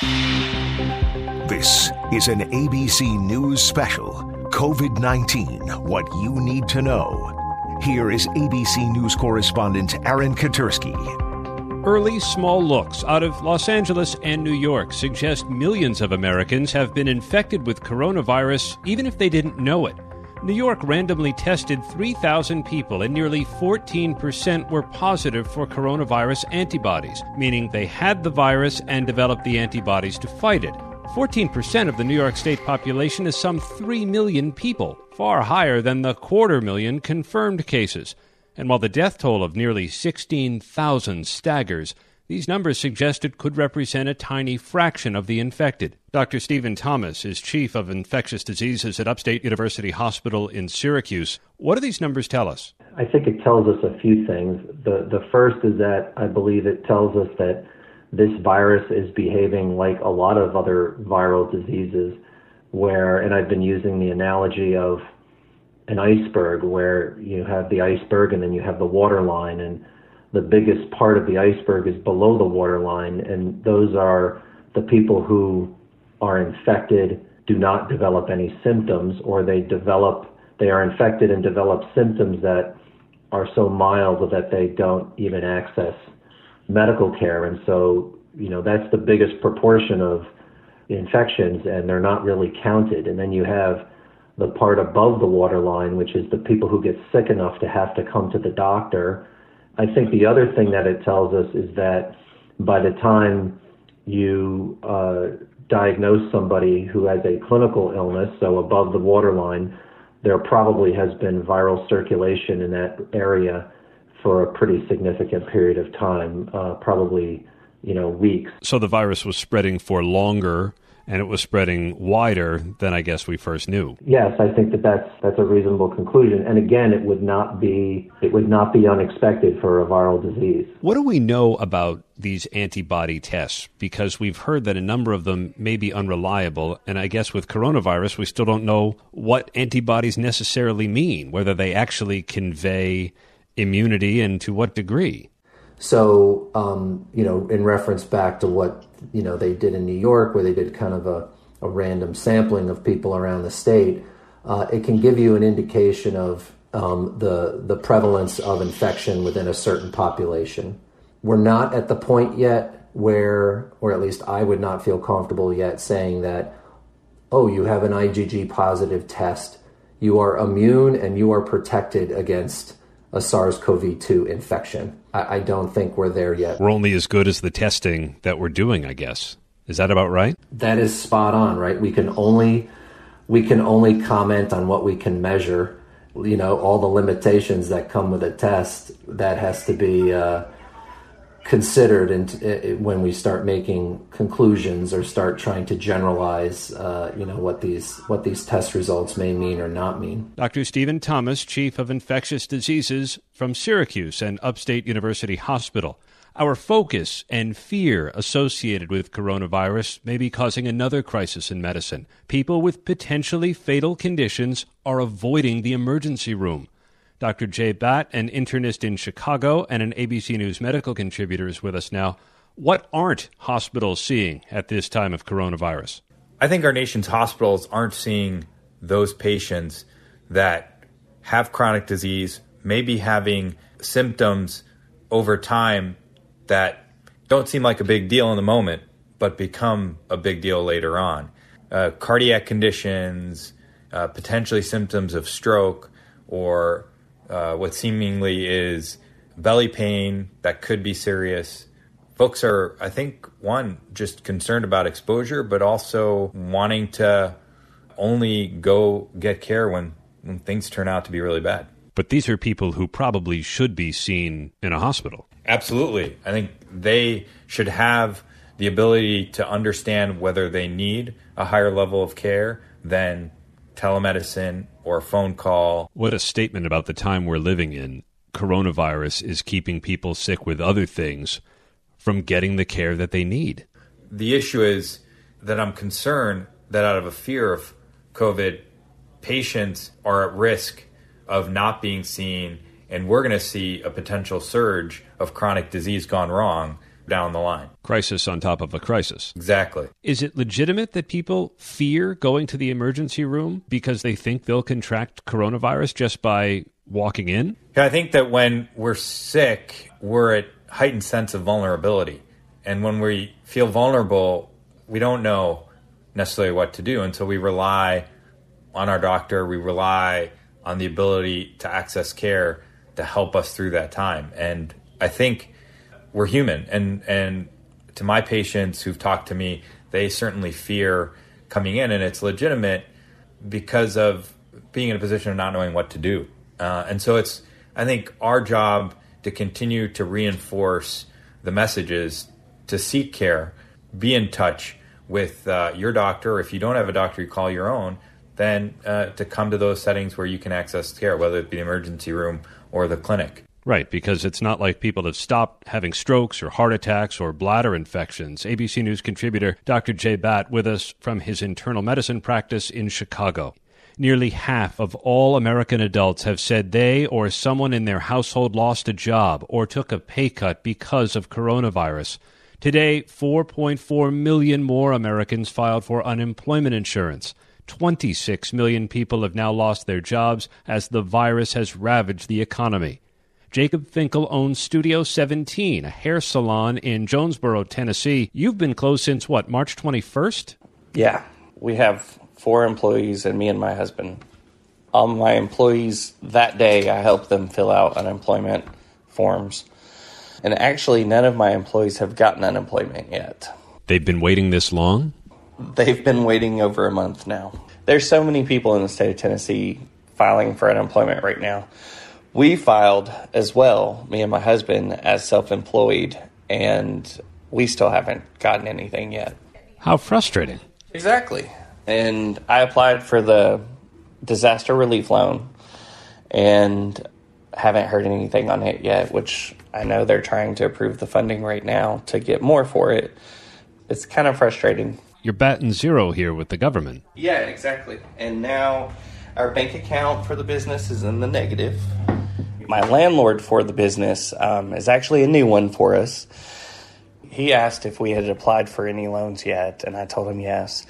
This is an ABC News special COVID 19 What You Need to Know. Here is ABC News correspondent Aaron Katersky. Early small looks out of Los Angeles and New York suggest millions of Americans have been infected with coronavirus even if they didn't know it. New York randomly tested 3,000 people, and nearly 14% were positive for coronavirus antibodies, meaning they had the virus and developed the antibodies to fight it. 14% of the New York State population is some 3 million people, far higher than the quarter million confirmed cases. And while the death toll of nearly 16,000 staggers, these numbers suggest it could represent a tiny fraction of the infected. Dr. Stephen Thomas is chief of infectious diseases at Upstate University Hospital in Syracuse. What do these numbers tell us? I think it tells us a few things. The the first is that I believe it tells us that this virus is behaving like a lot of other viral diseases where and I've been using the analogy of an iceberg where you have the iceberg and then you have the waterline and the biggest part of the iceberg is below the waterline, and those are the people who are infected, do not develop any symptoms, or they develop, they are infected and develop symptoms that are so mild that they don't even access medical care. And so, you know, that's the biggest proportion of infections, and they're not really counted. And then you have the part above the waterline, which is the people who get sick enough to have to come to the doctor I think the other thing that it tells us is that by the time you uh, diagnose somebody who has a clinical illness, so above the waterline, there probably has been viral circulation in that area for a pretty significant period of time, uh, probably you know weeks. So the virus was spreading for longer and it was spreading wider than I guess we first knew. Yes, I think that that's that's a reasonable conclusion. And again, it would not be it would not be unexpected for a viral disease. What do we know about these antibody tests? Because we've heard that a number of them may be unreliable, and I guess with coronavirus, we still don't know what antibodies necessarily mean, whether they actually convey immunity and to what degree. So, um, you know, in reference back to what, you know, they did in New York, where they did kind of a, a random sampling of people around the state, uh, it can give you an indication of um, the, the prevalence of infection within a certain population. We're not at the point yet where, or at least I would not feel comfortable yet saying that, oh, you have an IgG positive test, you are immune and you are protected against a SARS CoV 2 infection. I, I don't think we're there yet. We're only as good as the testing that we're doing, I guess. Is that about right? That is spot on, right? We can only we can only comment on what we can measure. You know, all the limitations that come with a test that has to be uh, considered and when we start making conclusions or start trying to generalize, uh, you know, what these what these test results may mean or not mean. Dr. Stephen Thomas, chief of infectious diseases from Syracuse and Upstate University Hospital. Our focus and fear associated with coronavirus may be causing another crisis in medicine. People with potentially fatal conditions are avoiding the emergency room. Dr. Jay Bhatt, an internist in Chicago and an ABC News medical contributor, is with us now. What aren't hospitals seeing at this time of coronavirus? I think our nation's hospitals aren't seeing those patients that have chronic disease, maybe having symptoms over time that don't seem like a big deal in the moment, but become a big deal later on. Uh, cardiac conditions, uh, potentially symptoms of stroke, or uh, what seemingly is belly pain that could be serious. Folks are, I think, one, just concerned about exposure, but also wanting to only go get care when, when things turn out to be really bad. But these are people who probably should be seen in a hospital. Absolutely. I think they should have the ability to understand whether they need a higher level of care than telemedicine or a phone call. What a statement about the time we're living in. Coronavirus is keeping people sick with other things from getting the care that they need. The issue is that I'm concerned that out of a fear of COVID, patients are at risk of not being seen, and we're going to see a potential surge of chronic disease gone wrong down the line. Crisis on top of a crisis. Exactly. Is it legitimate that people fear going to the emergency room because they think they'll contract coronavirus just by walking in? Yeah, I think that when we're sick, we're at heightened sense of vulnerability. And when we feel vulnerable, we don't know necessarily what to do. And so we rely on our doctor, we rely on the ability to access care to help us through that time. And I think we're human. And, and to my patients who've talked to me, they certainly fear coming in, and it's legitimate because of being in a position of not knowing what to do. Uh, and so it's, I think, our job to continue to reinforce the messages to seek care, be in touch with uh, your doctor. If you don't have a doctor, you call your own. Then uh, to come to those settings where you can access care, whether it be the emergency room or the clinic. Right, because it's not like people have stopped having strokes or heart attacks or bladder infections. ABC News contributor Dr. Jay Bhatt with us from his internal medicine practice in Chicago. Nearly half of all American adults have said they or someone in their household lost a job or took a pay cut because of coronavirus. Today, 4.4 million more Americans filed for unemployment insurance. 26 million people have now lost their jobs as the virus has ravaged the economy. Jacob Finkel owns Studio 17, a hair salon in Jonesboro, Tennessee. You've been closed since what, March 21st? Yeah. We have four employees and me and my husband. All my employees that day, I helped them fill out unemployment forms. And actually, none of my employees have gotten unemployment yet. They've been waiting this long? They've been waiting over a month now. There's so many people in the state of Tennessee filing for unemployment right now. We filed as well, me and my husband, as self employed, and we still haven't gotten anything yet. How frustrating. Exactly. And I applied for the disaster relief loan and haven't heard anything on it yet, which I know they're trying to approve the funding right now to get more for it. It's kind of frustrating. You're batting zero here with the government. Yeah, exactly. And now our bank account for the business is in the negative. My landlord for the business um, is actually a new one for us. He asked if we had applied for any loans yet, and I told him yes.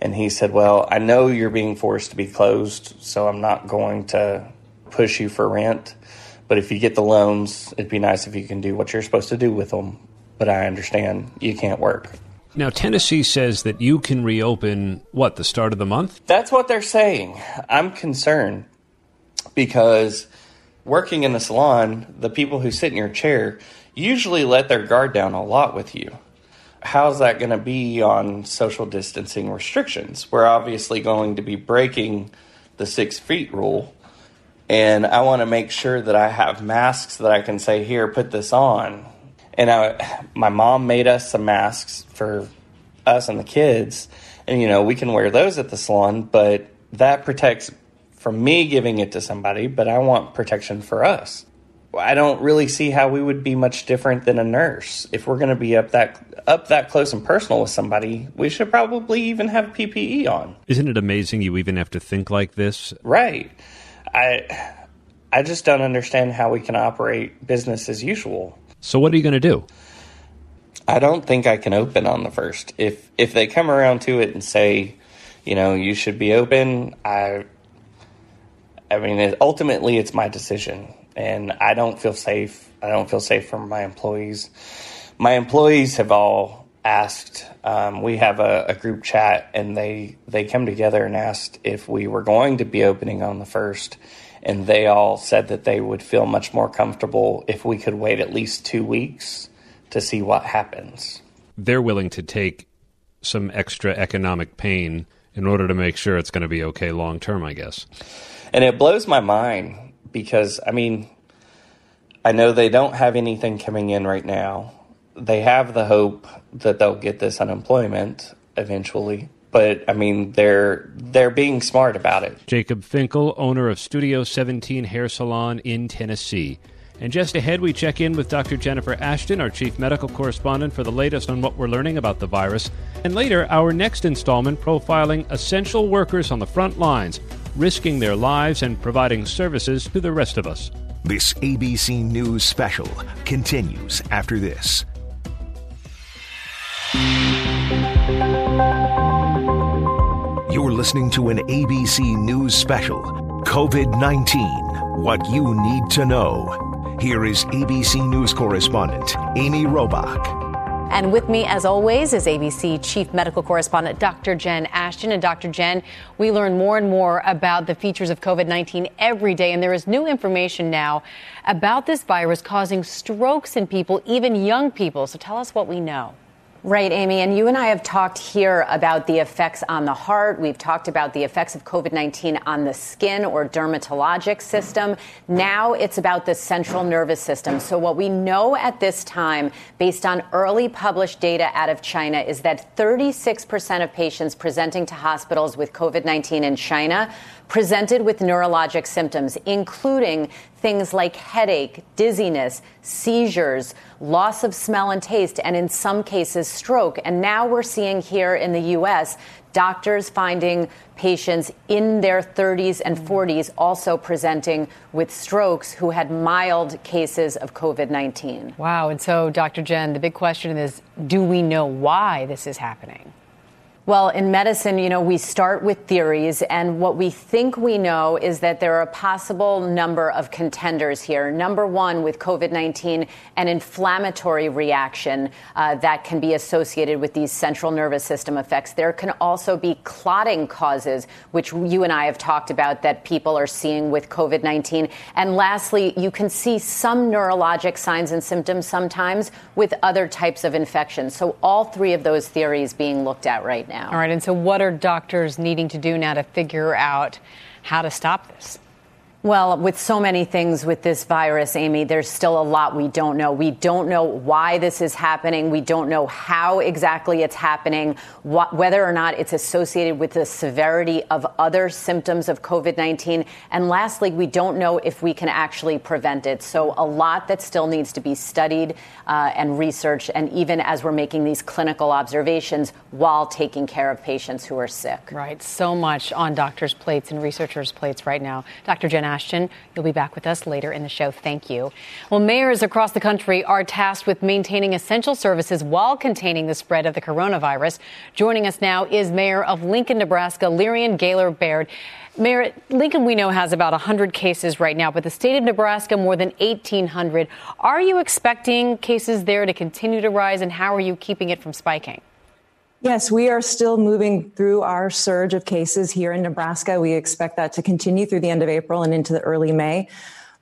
And he said, Well, I know you're being forced to be closed, so I'm not going to push you for rent. But if you get the loans, it'd be nice if you can do what you're supposed to do with them. But I understand you can't work. Now, Tennessee says that you can reopen, what, the start of the month? That's what they're saying. I'm concerned because working in the salon, the people who sit in your chair usually let their guard down a lot with you. How's that going to be on social distancing restrictions? We're obviously going to be breaking the six feet rule. And I want to make sure that I have masks that I can say, here, put this on and I, my mom made us some masks for us and the kids, and you know we can wear those at the salon, but that protects from me giving it to somebody, but I want protection for us. I don't really see how we would be much different than a nurse. If we're going to be up that up that close and personal with somebody, we should probably even have PPE on. Isn't it amazing you even have to think like this? Right. I I just don't understand how we can operate business as usual. So what are you going to do? I don't think I can open on the first. If if they come around to it and say, you know, you should be open, I I mean, ultimately it's my decision and I don't feel safe. I don't feel safe from my employees. My employees have all asked. Um, we have a, a, group chat, and they they come together and asked if we were going to be opening on the first, and they all said that they would feel much more comfortable if we could wait at least two weeks to see what happens. They're willing to take some extra economic pain in order to make sure it's going to be okay long term, I guess. And it blows my mind because, I mean, I know they don't have anything coming in right now. They have the hope that they'll get this unemployment eventually but I mean they're they're being smart about it. Jacob Finkel, owner of Studio 17 Hair Salon in Tennessee. And just ahead, we check in with Dr. Jennifer Ashton, our chief medical correspondent, for the latest on what we're learning about the virus. And later, our next installment profiling essential workers on the front lines, risking their lives and providing services to the rest of us. This ABC News special continues after this. You're listening to an ABC News special COVID 19 What You Need to Know. Here is ABC News correspondent Amy Robach. And with me, as always, is ABC Chief Medical Correspondent Dr. Jen Ashton. And Dr. Jen, we learn more and more about the features of COVID 19 every day. And there is new information now about this virus causing strokes in people, even young people. So tell us what we know. Right, Amy. And you and I have talked here about the effects on the heart. We've talked about the effects of COVID 19 on the skin or dermatologic system. Now it's about the central nervous system. So, what we know at this time, based on early published data out of China, is that 36% of patients presenting to hospitals with COVID 19 in China presented with neurologic symptoms, including things like headache, dizziness, seizures, loss of smell and taste, and in some cases, stroke. And now we're seeing here in the U.S. doctors finding patients in their 30s and mm. 40s also presenting with strokes who had mild cases of COVID 19. Wow. And so, Dr. Jen, the big question is do we know why this is happening? Well, in medicine, you know, we start with theories, and what we think we know is that there are a possible number of contenders here. Number one, with COVID 19, an inflammatory reaction uh, that can be associated with these central nervous system effects. There can also be clotting causes, which you and I have talked about that people are seeing with COVID 19. And lastly, you can see some neurologic signs and symptoms sometimes with other types of infections. So, all three of those theories being looked at right now now. All right. And so, what are doctors needing to do now to figure out how to stop this? Well, with so many things with this virus, Amy, there's still a lot we don't know. We don't know why this is happening. We don't know how exactly it's happening, wh- whether or not it's associated with the severity of other symptoms of COVID 19. And lastly, we don't know if we can actually prevent it. So, a lot that still needs to be studied uh, and researched, and even as we're making these clinical observations while taking care of patients who are sick. Right. So much on doctors' plates and researchers' plates right now. Dr. Jen Ashton. You'll be back with us later in the show. Thank you. Well, mayors across the country are tasked with maintaining essential services while containing the spread of the coronavirus. Joining us now is Mayor of Lincoln, Nebraska, Leirion Gaylor Baird. Mayor, Lincoln, we know, has about 100 cases right now, but the state of Nebraska, more than 1,800. Are you expecting cases there to continue to rise, and how are you keeping it from spiking? Yes, we are still moving through our surge of cases here in Nebraska. We expect that to continue through the end of April and into the early May.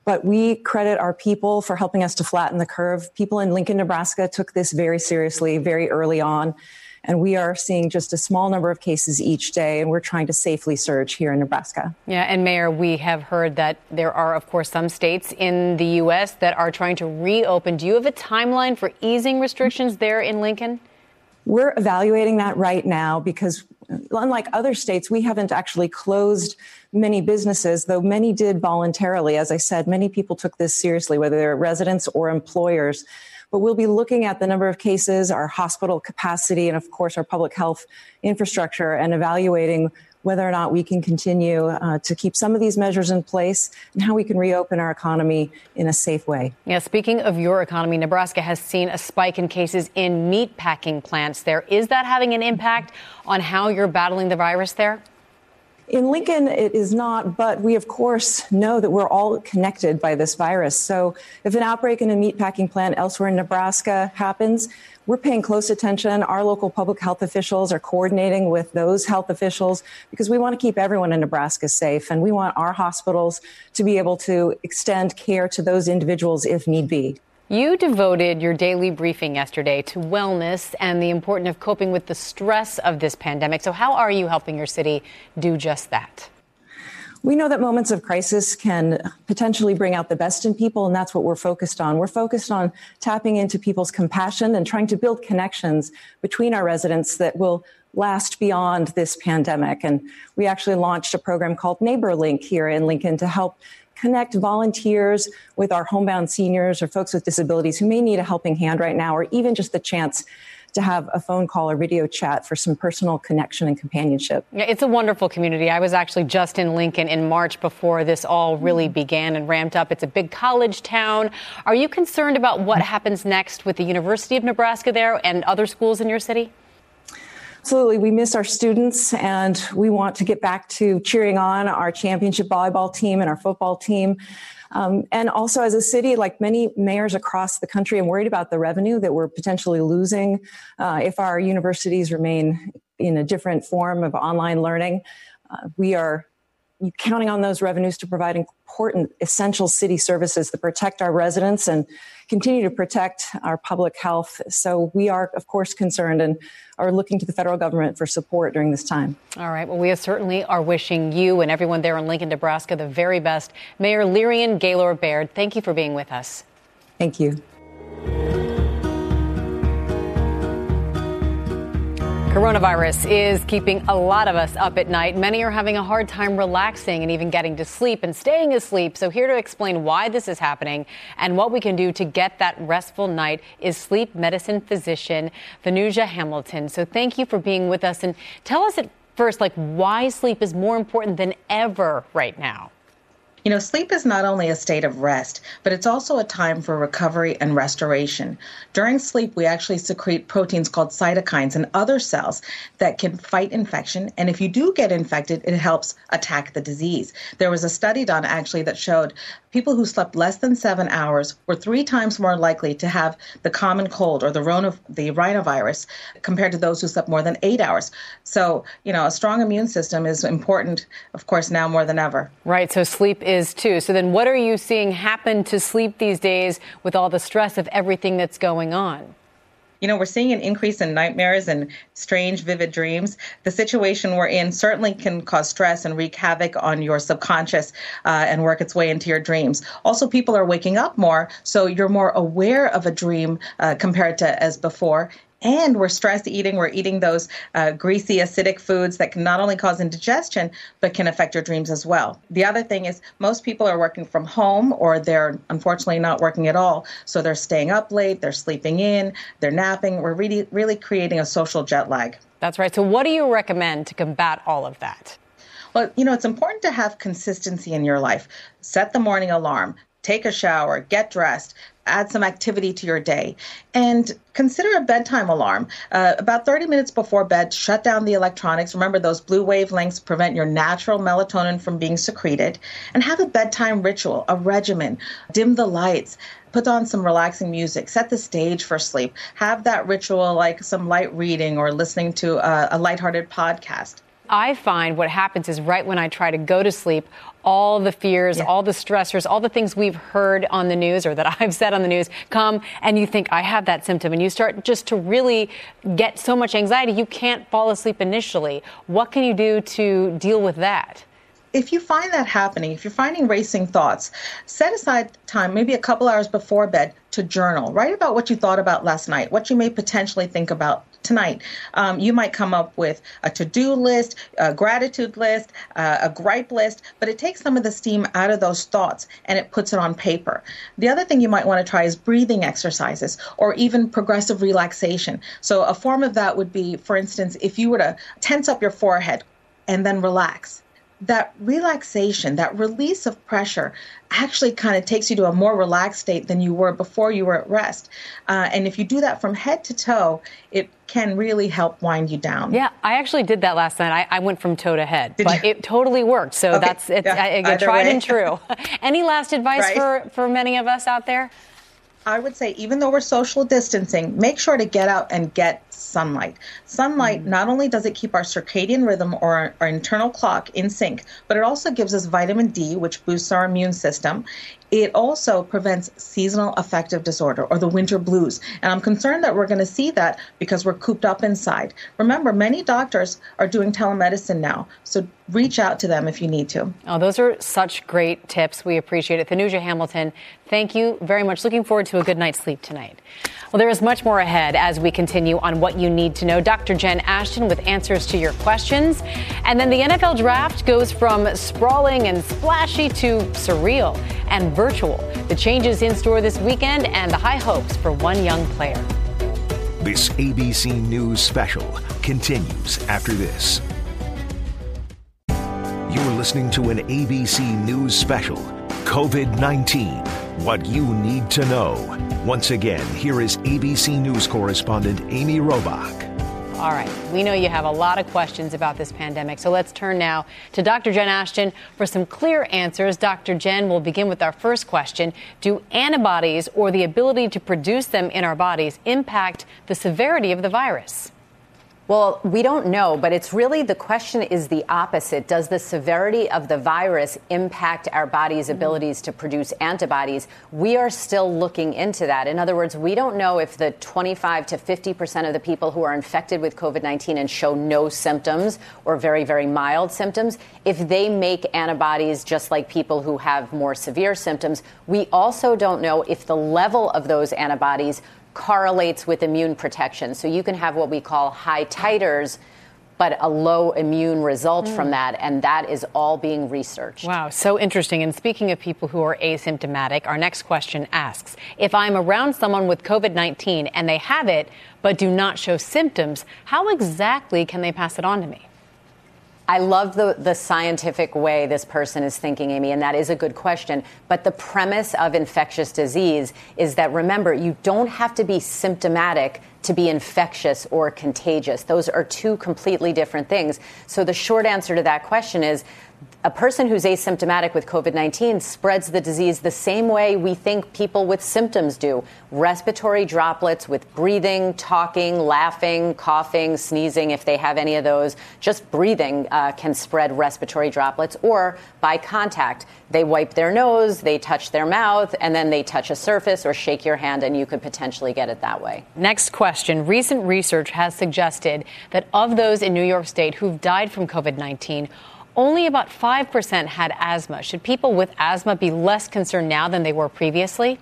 But we credit our people for helping us to flatten the curve. People in Lincoln, Nebraska took this very seriously very early on. And we are seeing just a small number of cases each day, and we're trying to safely surge here in Nebraska. Yeah, and Mayor, we have heard that there are, of course, some states in the U.S. that are trying to reopen. Do you have a timeline for easing restrictions there in Lincoln? We're evaluating that right now because, unlike other states, we haven't actually closed many businesses, though many did voluntarily. As I said, many people took this seriously, whether they're residents or employers. But we'll be looking at the number of cases, our hospital capacity, and of course, our public health infrastructure, and evaluating whether or not we can continue uh, to keep some of these measures in place and how we can reopen our economy in a safe way. Yeah, speaking of your economy, Nebraska has seen a spike in cases in meat packing plants there. Is that having an impact on how you're battling the virus there? In Lincoln, it is not, but we of course know that we're all connected by this virus. So if an outbreak in a meatpacking plant elsewhere in Nebraska happens, we're paying close attention. Our local public health officials are coordinating with those health officials because we want to keep everyone in Nebraska safe and we want our hospitals to be able to extend care to those individuals if need be. You devoted your daily briefing yesterday to wellness and the importance of coping with the stress of this pandemic. So, how are you helping your city do just that? We know that moments of crisis can potentially bring out the best in people, and that's what we're focused on. We're focused on tapping into people's compassion and trying to build connections between our residents that will last beyond this pandemic. And we actually launched a program called Neighbor Link here in Lincoln to help connect volunteers with our homebound seniors or folks with disabilities who may need a helping hand right now, or even just the chance to have a phone call or video chat for some personal connection and companionship. Yeah, it's a wonderful community. I was actually just in Lincoln in March before this all really mm-hmm. began and ramped up. It's a big college town. Are you concerned about what happens next with the University of Nebraska there and other schools in your city? Absolutely. We miss our students and we want to get back to cheering on our championship volleyball team and our football team. Um, and also, as a city, like many mayors across the country, I'm worried about the revenue that we're potentially losing uh, if our universities remain in a different form of online learning. Uh, we are counting on those revenues to provide important essential city services that protect our residents and continue to protect our public health. So we are, of course, concerned and are looking to the federal government for support during this time. All right. Well, we certainly are wishing you and everyone there in Lincoln, Nebraska, the very best. Mayor Leirion Gaylor Baird, thank you for being with us. Thank you. Coronavirus is keeping a lot of us up at night. Many are having a hard time relaxing and even getting to sleep and staying asleep. So, here to explain why this is happening and what we can do to get that restful night is sleep medicine physician Thanuja Hamilton. So, thank you for being with us and tell us at first, like, why sleep is more important than ever right now. You know, sleep is not only a state of rest, but it's also a time for recovery and restoration. During sleep, we actually secrete proteins called cytokines and other cells that can fight infection. And if you do get infected, it helps attack the disease. There was a study done actually that showed people who slept less than seven hours were three times more likely to have the common cold or the, the rhinovirus compared to those who slept more than eight hours. So, you know, a strong immune system is important, of course, now more than ever. Right. So, sleep is too. So, then what are you seeing happen to sleep these days with all the stress of everything that's going on? you know, we're seeing an increase in nightmares and strange, vivid dreams. The situation we're in certainly can cause stress and wreak havoc on your subconscious uh, and work its way into your dreams. Also, people are waking up more, so you're more aware of a dream uh, compared to as before and we're stress eating. We're eating those uh, greasy, acidic foods that can not only cause indigestion, but can affect your dreams as well. The other thing is, most people are working from home or they're unfortunately not working at all. So they're staying up late, they're sleeping in, they're napping. We're really, really creating a social jet lag. That's right. So, what do you recommend to combat all of that? Well, you know, it's important to have consistency in your life. Set the morning alarm take a shower, get dressed, add some activity to your day, and consider a bedtime alarm. Uh, about 30 minutes before bed, shut down the electronics. Remember, those blue wavelengths prevent your natural melatonin from being secreted. And have a bedtime ritual, a regimen. Dim the lights. Put on some relaxing music. Set the stage for sleep. Have that ritual like some light reading or listening to a, a lighthearted podcast. I find what happens is right when I try to go to sleep, all the fears, yeah. all the stressors, all the things we've heard on the news or that I've said on the news come and you think I have that symptom and you start just to really get so much anxiety you can't fall asleep initially. What can you do to deal with that? if you find that happening, if you're finding racing thoughts, set aside time, maybe a couple hours before bed, to journal. Write about what you thought about last night, what you may potentially think about tonight. Um, you might come up with a to do list, a gratitude list, uh, a gripe list, but it takes some of the steam out of those thoughts and it puts it on paper. The other thing you might want to try is breathing exercises or even progressive relaxation. So, a form of that would be, for instance, if you were to tense up your forehead and then relax that relaxation, that release of pressure, actually kind of takes you to a more relaxed state than you were before you were at rest. Uh, and if you do that from head to toe, it can really help wind you down. Yeah, I actually did that last night. I, I went from toe to head, did but you? it totally worked. So okay. that's it's, yeah, I, I tried way. and true. Any last advice right. for for many of us out there? I would say, even though we're social distancing, make sure to get out and get sunlight. Sunlight mm-hmm. not only does it keep our circadian rhythm or our, our, internal clock in sync, but it also gives us vitamin D, which boosts our immune system. It also prevents seasonal affective disorder or the winter blues. And I'm concerned that we're going to see that because we're cooped up inside. Remember, many doctors are doing telemedicine now. So reach out to them if you need to. Oh, those are such great tips. We appreciate it. Thanuja Hamilton, thank you very much. Looking forward to a good night's sleep tonight. Well, there is much more ahead as we continue on what you need to know. Dr. Jen Ashton with answers to your questions. And then the NFL draft goes from sprawling and splashy to surreal and virtual. The changes in store this weekend and the high hopes for one young player. This ABC News special continues after this. You're listening to an ABC News special COVID 19 What You Need to Know. Once again, here is ABC News correspondent Amy Robach. All right. We know you have a lot of questions about this pandemic. So let's turn now to Dr. Jen Ashton for some clear answers. Dr. Jen, we'll begin with our first question. Do antibodies or the ability to produce them in our bodies impact the severity of the virus? Well, we don't know, but it's really the question is the opposite. Does the severity of the virus impact our body's mm-hmm. abilities to produce antibodies? We are still looking into that. In other words, we don't know if the 25 to 50 percent of the people who are infected with COVID 19 and show no symptoms or very, very mild symptoms, if they make antibodies just like people who have more severe symptoms. We also don't know if the level of those antibodies correlates with immune protection. So you can have what we call high titers but a low immune result mm. from that, and that is all being researched. Wow, so interesting. And speaking of people who are asymptomatic, our next question asks If I'm around someone with COVID 19 and they have it but do not show symptoms, how exactly can they pass it on to me? I love the, the scientific way this person is thinking, Amy, and that is a good question. But the premise of infectious disease is that remember, you don't have to be symptomatic to be infectious or contagious. Those are two completely different things. So the short answer to that question is a person who's asymptomatic with COVID 19 spreads the disease the same way we think people with symptoms do respiratory droplets with breathing, talking, laughing, coughing, sneezing, if they have any of those. Just breathing uh, can spread respiratory droplets, or by contact. They wipe their nose, they touch their mouth, and then they touch a surface or shake your hand, and you could potentially get it that way. Next question Recent research has suggested that of those in New York State who've died from COVID 19, only about 5% had asthma. Should people with asthma be less concerned now than they were previously?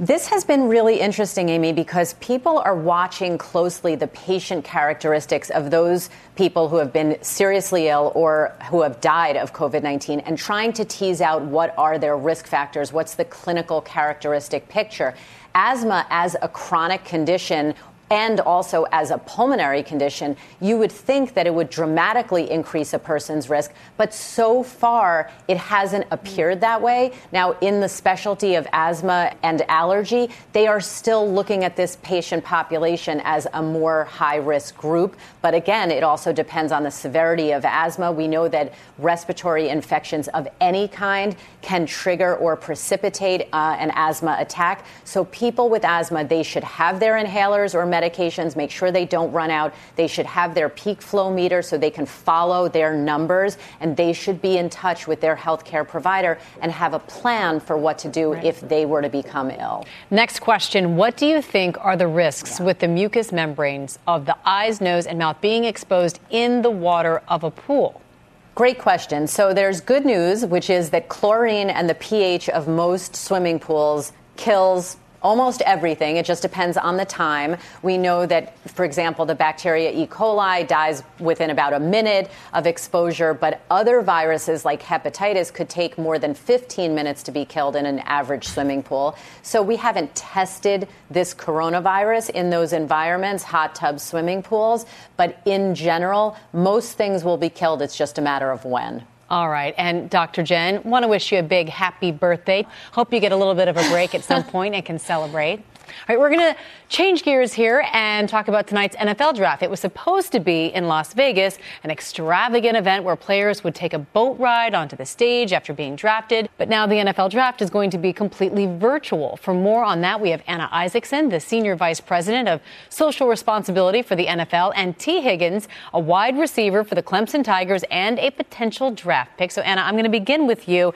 This has been really interesting, Amy, because people are watching closely the patient characteristics of those people who have been seriously ill or who have died of COVID 19 and trying to tease out what are their risk factors, what's the clinical characteristic picture. Asthma as a chronic condition and also as a pulmonary condition, you would think that it would dramatically increase a person's risk. But so far, it hasn't appeared that way. Now, in the specialty of asthma and allergy, they are still looking at this patient population as a more high risk group. But again, it also depends on the severity of asthma. We know that respiratory infections of any kind can trigger or precipitate uh, an asthma attack. So people with asthma, they should have their inhalers or medications, make sure they don't run out. They should have their peak flow meter so they can follow their numbers, and they should be in touch with their healthcare provider and have a plan for what to do right. if they were to become ill. Next question What do you think are the risks yeah. with the mucous membranes of the eyes, nose, and mouth being exposed in the water of a pool? Great question. So there's good news, which is that chlorine and the pH of most swimming pools kills almost everything. It just depends on the time. We know that, for example, the bacteria E. coli dies within about a minute of exposure, but other viruses like hepatitis could take more than 15 minutes to be killed in an average swimming pool. So we haven't tested this coronavirus in those environments, hot tubs, swimming pools, but in general, most things will be killed. It's just a matter of when. All right. And Dr. Jen, want to wish you a big happy birthday. Hope you get a little bit of a break at some point and can celebrate. All right, we're going to change gears here and talk about tonight's NFL draft. It was supposed to be in Las Vegas, an extravagant event where players would take a boat ride onto the stage after being drafted. But now the NFL draft is going to be completely virtual. For more on that, we have Anna Isaacson, the Senior Vice President of Social Responsibility for the NFL, and Tee Higgins, a wide receiver for the Clemson Tigers and a potential draft pick. So, Anna, I'm going to begin with you.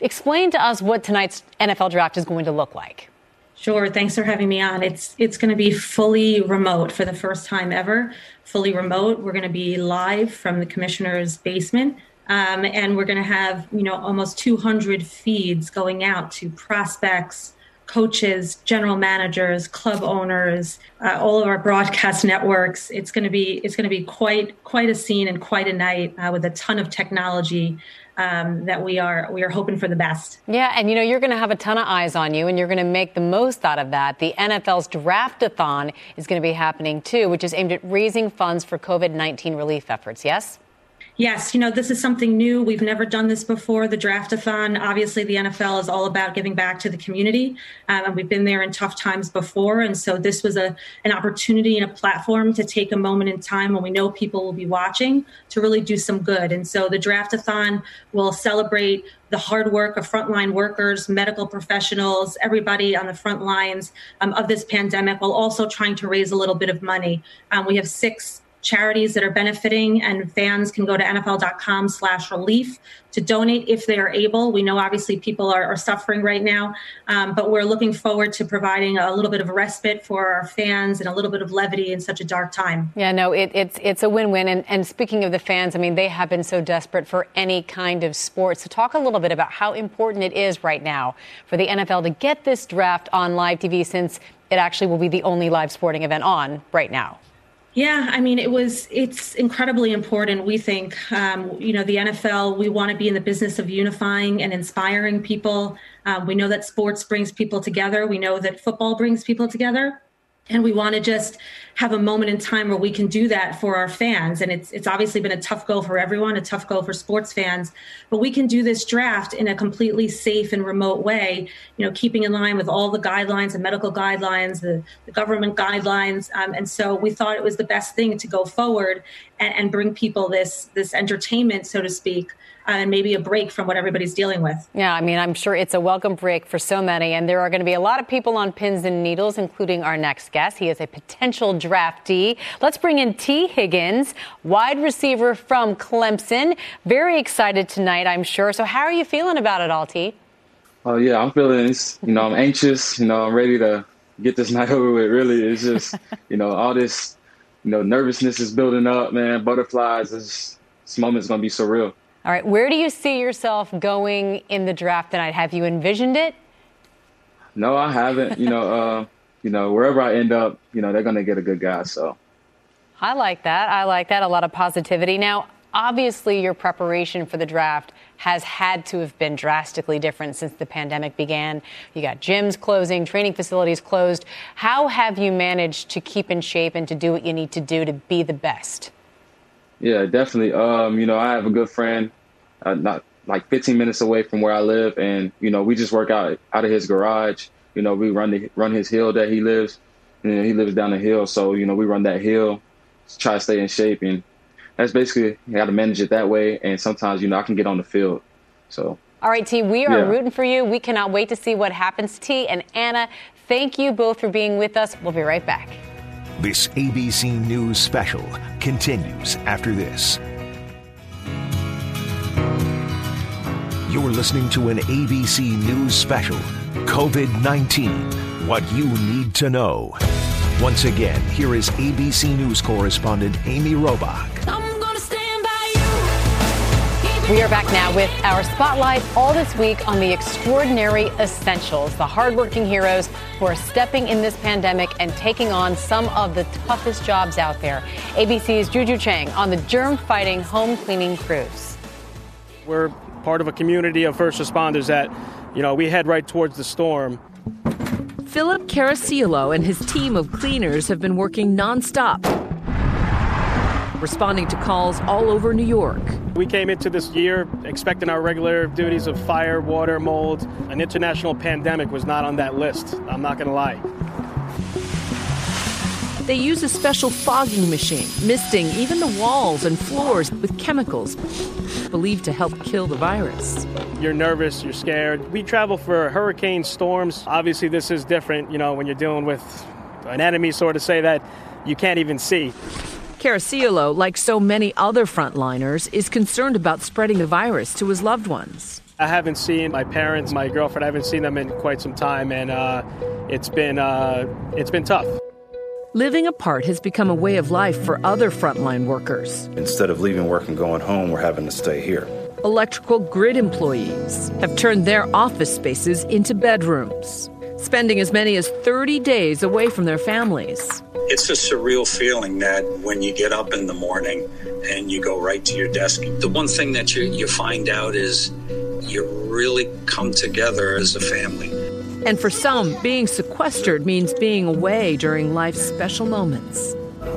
Explain to us what tonight's NFL draft is going to look like. Sure. Thanks for having me on. It's it's going to be fully remote for the first time ever. Fully remote. We're going to be live from the commissioner's basement, um, and we're going to have you know almost 200 feeds going out to prospects, coaches, general managers, club owners, uh, all of our broadcast networks. It's going to be it's going to be quite quite a scene and quite a night uh, with a ton of technology um, that we are we are hoping for the best. Yeah, and you know you're going to have a ton of eyes on you, and you're going to make the most out of that. The NFL's Draftathon is going to be happening too, which is aimed at raising funds for COVID-19 relief efforts. Yes. Yes, you know, this is something new. We've never done this before. The draftathon, obviously, the NFL is all about giving back to the community. Um, and we've been there in tough times before. And so this was a, an opportunity and a platform to take a moment in time when we know people will be watching to really do some good. And so the draftathon will celebrate the hard work of frontline workers, medical professionals, everybody on the front lines um, of this pandemic, while also trying to raise a little bit of money. Um, we have six charities that are benefiting and fans can go to nfl.com slash relief to donate if they are able. We know obviously people are, are suffering right now um, but we're looking forward to providing a little bit of respite for our fans and a little bit of levity in such a dark time. Yeah no it, it's it's a win-win. And, and speaking of the fans i mean they have been so desperate for any kind of sport so talk a little bit about how important it is right now for the nfl to get this draft on live tv since it actually will be the only live sporting event on right now yeah, I mean, it was, it's incredibly important. We think, um, you know, the NFL, we want to be in the business of unifying and inspiring people. Um, we know that sports brings people together. We know that football brings people together and we want to just have a moment in time where we can do that for our fans. And it's it's obviously been a tough go for everyone a tough go for sports fans but we can do this draft in a completely safe and remote way you know keeping in line with all the guidelines and medical guidelines the, the government guidelines. Um, and so we thought it was the best thing to go forward and, and bring people this this entertainment so to speak Uh, and maybe a break from what everybody's dealing with. Yeah, I mean, I'm sure it's a welcome break for so many. And there are going to be a lot of people on pins and needles, including our next guest. He is a potential draftee. Let's bring in Tee Higgins, wide receiver from Clemson. Very excited tonight, I'm sure. So, how are you feeling about it all, Tee? Oh, yeah, I'm feeling, you know, I'm anxious. You know, I'm ready to get this night over with. Really, it's just, you know, all this, you know, nervousness is building up, man. Butterflies. This, this moment's going to be surreal. All right, where do you see yourself going in the draft tonight? Have you envisioned it? No, I haven't. You know, uh, you know, wherever I end up, you know, they're going to get a good guy. So, I like that. I like that. A lot of positivity. Now, obviously, your preparation for the draft has had to have been drastically different since the pandemic began. You got gyms closing, training facilities closed. How have you managed to keep in shape and to do what you need to do to be the best? Yeah, definitely. Um, you know, I have a good friend, uh, not like 15 minutes away from where I live, and you know, we just work out out of his garage. You know, we run the run his hill that he lives. and he lives down the hill, so you know, we run that hill, try to stay in shape, and that's basically how to manage it that way. And sometimes, you know, I can get on the field, so. All right, Tee, we are yeah. rooting for you. We cannot wait to see what happens. Tee and Anna, thank you both for being with us. We'll be right back. This ABC News special continues after this. You're listening to an ABC News special COVID 19 What You Need to Know. Once again, here is ABC News correspondent Amy Robach. We are back now with our spotlight all this week on the extraordinary essentials, the hardworking heroes who are stepping in this pandemic and taking on some of the toughest jobs out there. ABC's Juju Chang on the germ fighting home cleaning crews. We're part of a community of first responders that, you know, we head right towards the storm. Philip Caracciolo and his team of cleaners have been working nonstop responding to calls all over New York. We came into this year expecting our regular duties of fire, water, mold. An international pandemic was not on that list. I'm not going to lie. They use a special fogging machine, misting even the walls and floors with chemicals believed to help kill the virus. You're nervous, you're scared. We travel for hurricane storms. Obviously, this is different, you know, when you're dealing with an enemy, sort of say that you can't even see. Caracciolo, like so many other frontliners, is concerned about spreading the virus to his loved ones. I haven't seen my parents, my girlfriend. I haven't seen them in quite some time, and uh, it's been uh, it's been tough. Living apart has become a way of life for other frontline workers. Instead of leaving work and going home, we're having to stay here. Electrical grid employees have turned their office spaces into bedrooms. Spending as many as 30 days away from their families. It's a surreal feeling that when you get up in the morning and you go right to your desk, the one thing that you, you find out is you really come together as a family. And for some, being sequestered means being away during life's special moments.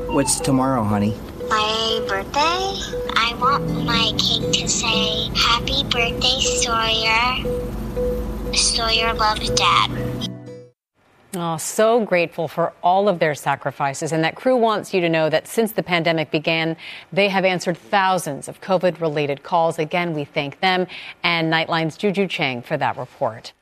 What's tomorrow, honey? My birthday? I want my cake to say, Happy birthday, Sawyer. Sawyer loves Dad. Oh, so grateful for all of their sacrifices. And that crew wants you to know that since the pandemic began, they have answered thousands of COVID related calls. Again, we thank them and Nightline's Juju Chang for that report.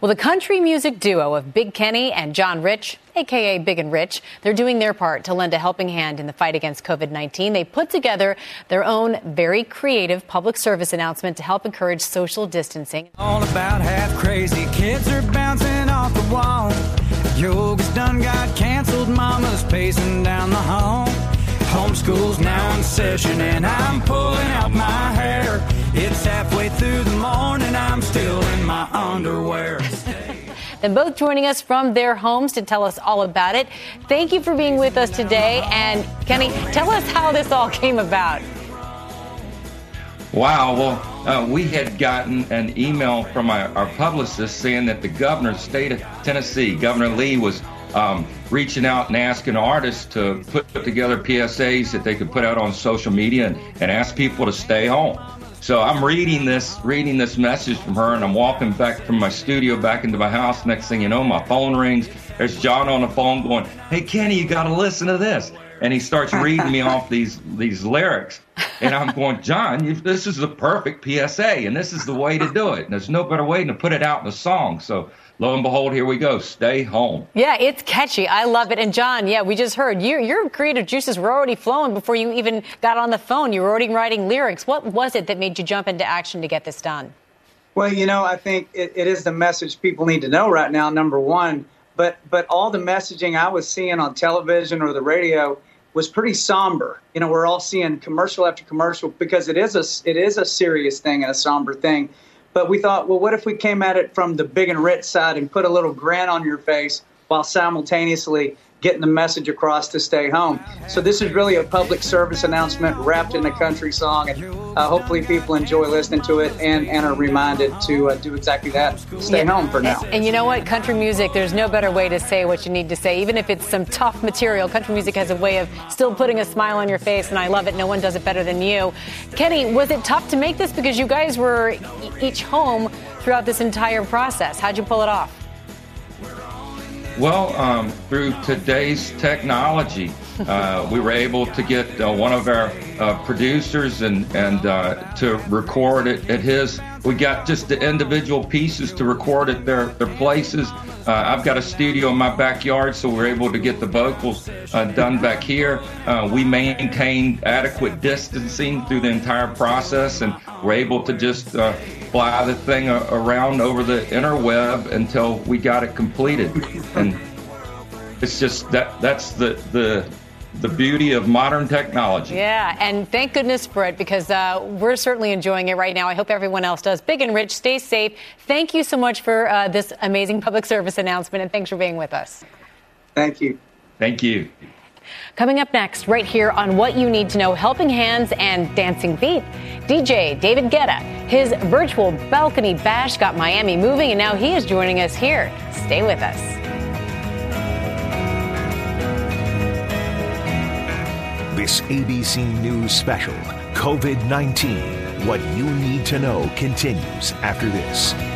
Well, the country music duo of Big Kenny and John Rich, aka Big and Rich, they're doing their part to lend a helping hand in the fight against COVID 19. They put together their own very creative public service announcement to help encourage social distancing. All about half crazy kids are bouncing off the wall. Yoga's done got canceled, mama's pacing down the hall. Homeschool's now in session, and I'm pulling out my hair. It's halfway through the morning, I'm still in my underwear. Then both joining us from their homes to tell us all about it. Thank you for being with us today. And Kenny, tell us how this all came about. Wow. Well, uh, we had gotten an email from our, our, publicist saying that the governor of the state of Tennessee, Governor Lee, was um, reaching out and asking artists to put together PSAs that they could put out on social media and, and ask people to stay home. So I'm reading this, reading this message from her, and I'm walking back from my studio back into my house. Next thing you know, my phone rings. There's John on the phone going, "Hey Kenny, you got to listen to this." And he starts reading me off these these lyrics, and I'm going, John, you, this is the perfect PSA, and this is the way to do it. And there's no better way than to put it out in a song. So lo and behold, here we go. Stay home. Yeah, it's catchy. I love it. And John, yeah, we just heard you, your creative juices were already flowing before you even got on the phone. You were already writing lyrics. What was it that made you jump into action to get this done? Well, you know, I think it, it is the message people need to know right now. Number one, but but all the messaging I was seeing on television or the radio was pretty somber. You know, we're all seeing commercial after commercial because it is a it is a serious thing and a somber thing. But we thought, well, what if we came at it from the big and rich side and put a little grin on your face while simultaneously getting the message across to stay home. So this is really a public service announcement wrapped in a country song, and uh, hopefully people enjoy listening to it and, and are reminded to uh, do exactly that. Stay yeah. home for now. And, and, you know what? Country music, there's no better way to say what you need to say, even if it's some tough material. Country music has a way of still putting a smile on your face, and I love it. No one does it better than you. Kenny, was it tough to make this because you guys were each home throughout this entire process? How'd you pull it off? Well, um, through today's technology, uh, we were able to get uh, one of our uh, producers and and uh, to record it at his. We got just the individual pieces to record at their their places. Uh, I've got a studio in my backyard, so we're able to get the vocals uh, done back here. we maintained adequate distancing through the entire process, and we're able to just fly the thing around over the interweb until we got it completed. And it's just that that's the the the beauty of modern technology. Yeah, and thank goodness for it because uh, we're certainly enjoying it right now. I hope everyone else does. Big and Rich, stay safe. Thank you so much for uh, this amazing public service announcement, and thanks for being with us. Thank you. Thank you. Coming up next, right here on What You Need to Know Helping Hands and Dancing Feet, DJ David Guetta. His virtual balcony bash got Miami moving, and now he is joining us here. Stay with us. This ABC News special, COVID 19 What You Need to Know, continues after this.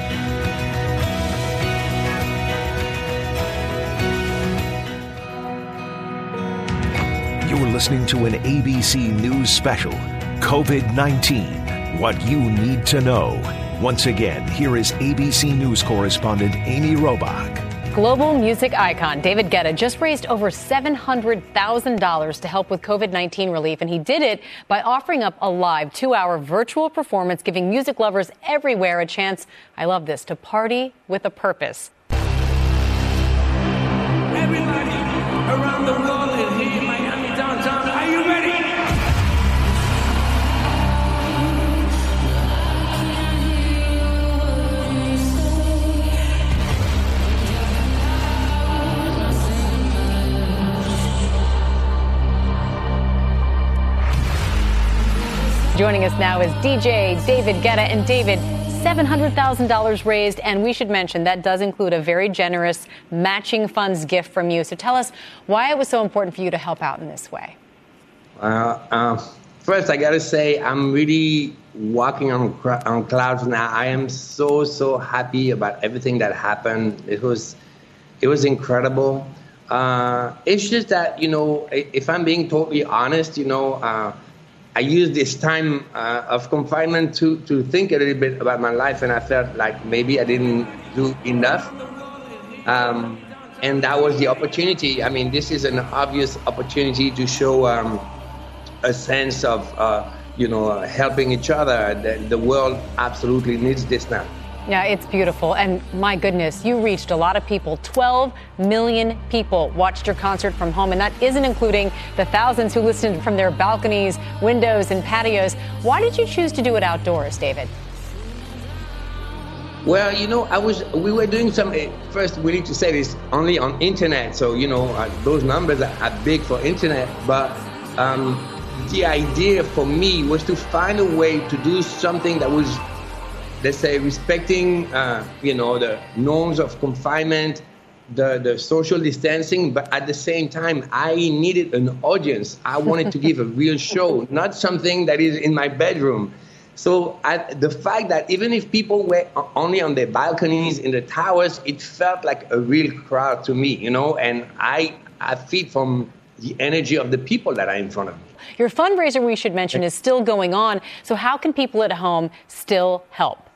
You're listening to an ABC News special COVID 19 What You Need to Know. Once again, here is ABC News correspondent Amy Robach. Global music icon David Guetta just raised over $700,000 to help with COVID 19 relief, and he did it by offering up a live two hour virtual performance, giving music lovers everywhere a chance, I love this, to party with a purpose. Everybody around the world Joining us now is DJ David Guetta. And David, $700,000 raised, and we should mention that does include a very generous matching funds gift from you. So tell us why it was so important for you to help out in this way. Uh, uh, first, I got to say, I'm really walking on, on clouds now. I am so, so happy about everything that happened. It was, it was incredible. Uh, it's just that, you know, if I'm being totally honest, you know, uh, I used this time uh, of confinement to, to think a little bit about my life, and I felt like maybe I didn't do enough. Um, and that was the opportunity. I mean, this is an obvious opportunity to show um, a sense of, uh, you know, helping each other. The, the world absolutely needs this now. Yeah, it's beautiful. And my goodness, you reached a lot of people. 12 million people watched your concert from home. And that isn't including the thousands who listened from their balconies, windows, and patios. Why did you choose to do it outdoors, David? Well, you know, I was we were doing some. Eh, first, we need to say this only on internet, so you know uh, those numbers are, are, big for internet. But um, the idea for me was to find a way to do something that was let's say respecting uh, you know the norms of confinement the, the social distancing but at the same time i needed an audience. I wanted to give a real show not something that is in my bedroom. So I, the fact that even if people were only on their balconies in the towers it felt like a real crowd to me you know and i i feed from the energy of the people that are in front of me. Your fundraiser we should mention is still going on. So how can people at home still help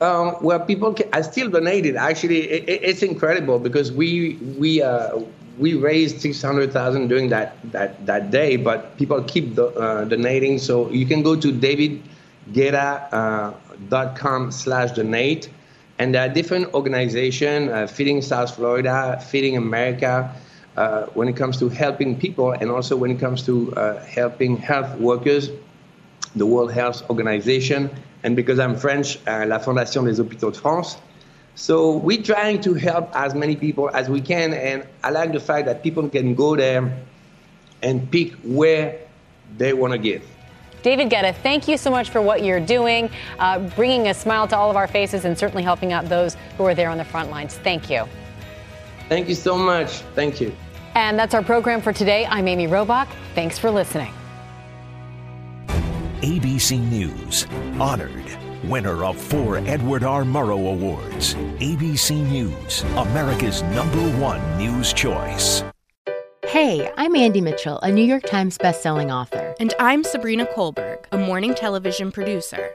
um, well, people can, I still donated. Actually, it, it's incredible because we we uh, we raised six hundred thousand during that, that that day, but people keep do, uh, donating. So you can go to davidguetta.com uh, slash donate, and there are different organizations uh, feeding South Florida, feeding America. Uh, when it comes to helping people, and also when it comes to uh, helping health workers, the World Health Organization, and because I'm French, uh, La Fondation des Hôpitaux de France. So we're trying to help as many people as we can, and I like the fact that people can go there and pick where they want to give. David Guetta, thank you so much for what you're doing, uh, bringing a smile to all of our faces, and certainly helping out those who are there on the front lines. Thank you. Thank you so much. Thank you. And that's our program for today. I'm Amy Robach. Thanks for listening. ABC News. Honored. Winner of four Edward R. Murrow Awards. ABC News, America's number one news choice. Hey, I'm Andy Mitchell, a New York Times bestselling author. And I'm Sabrina Kohlberg, a morning television producer.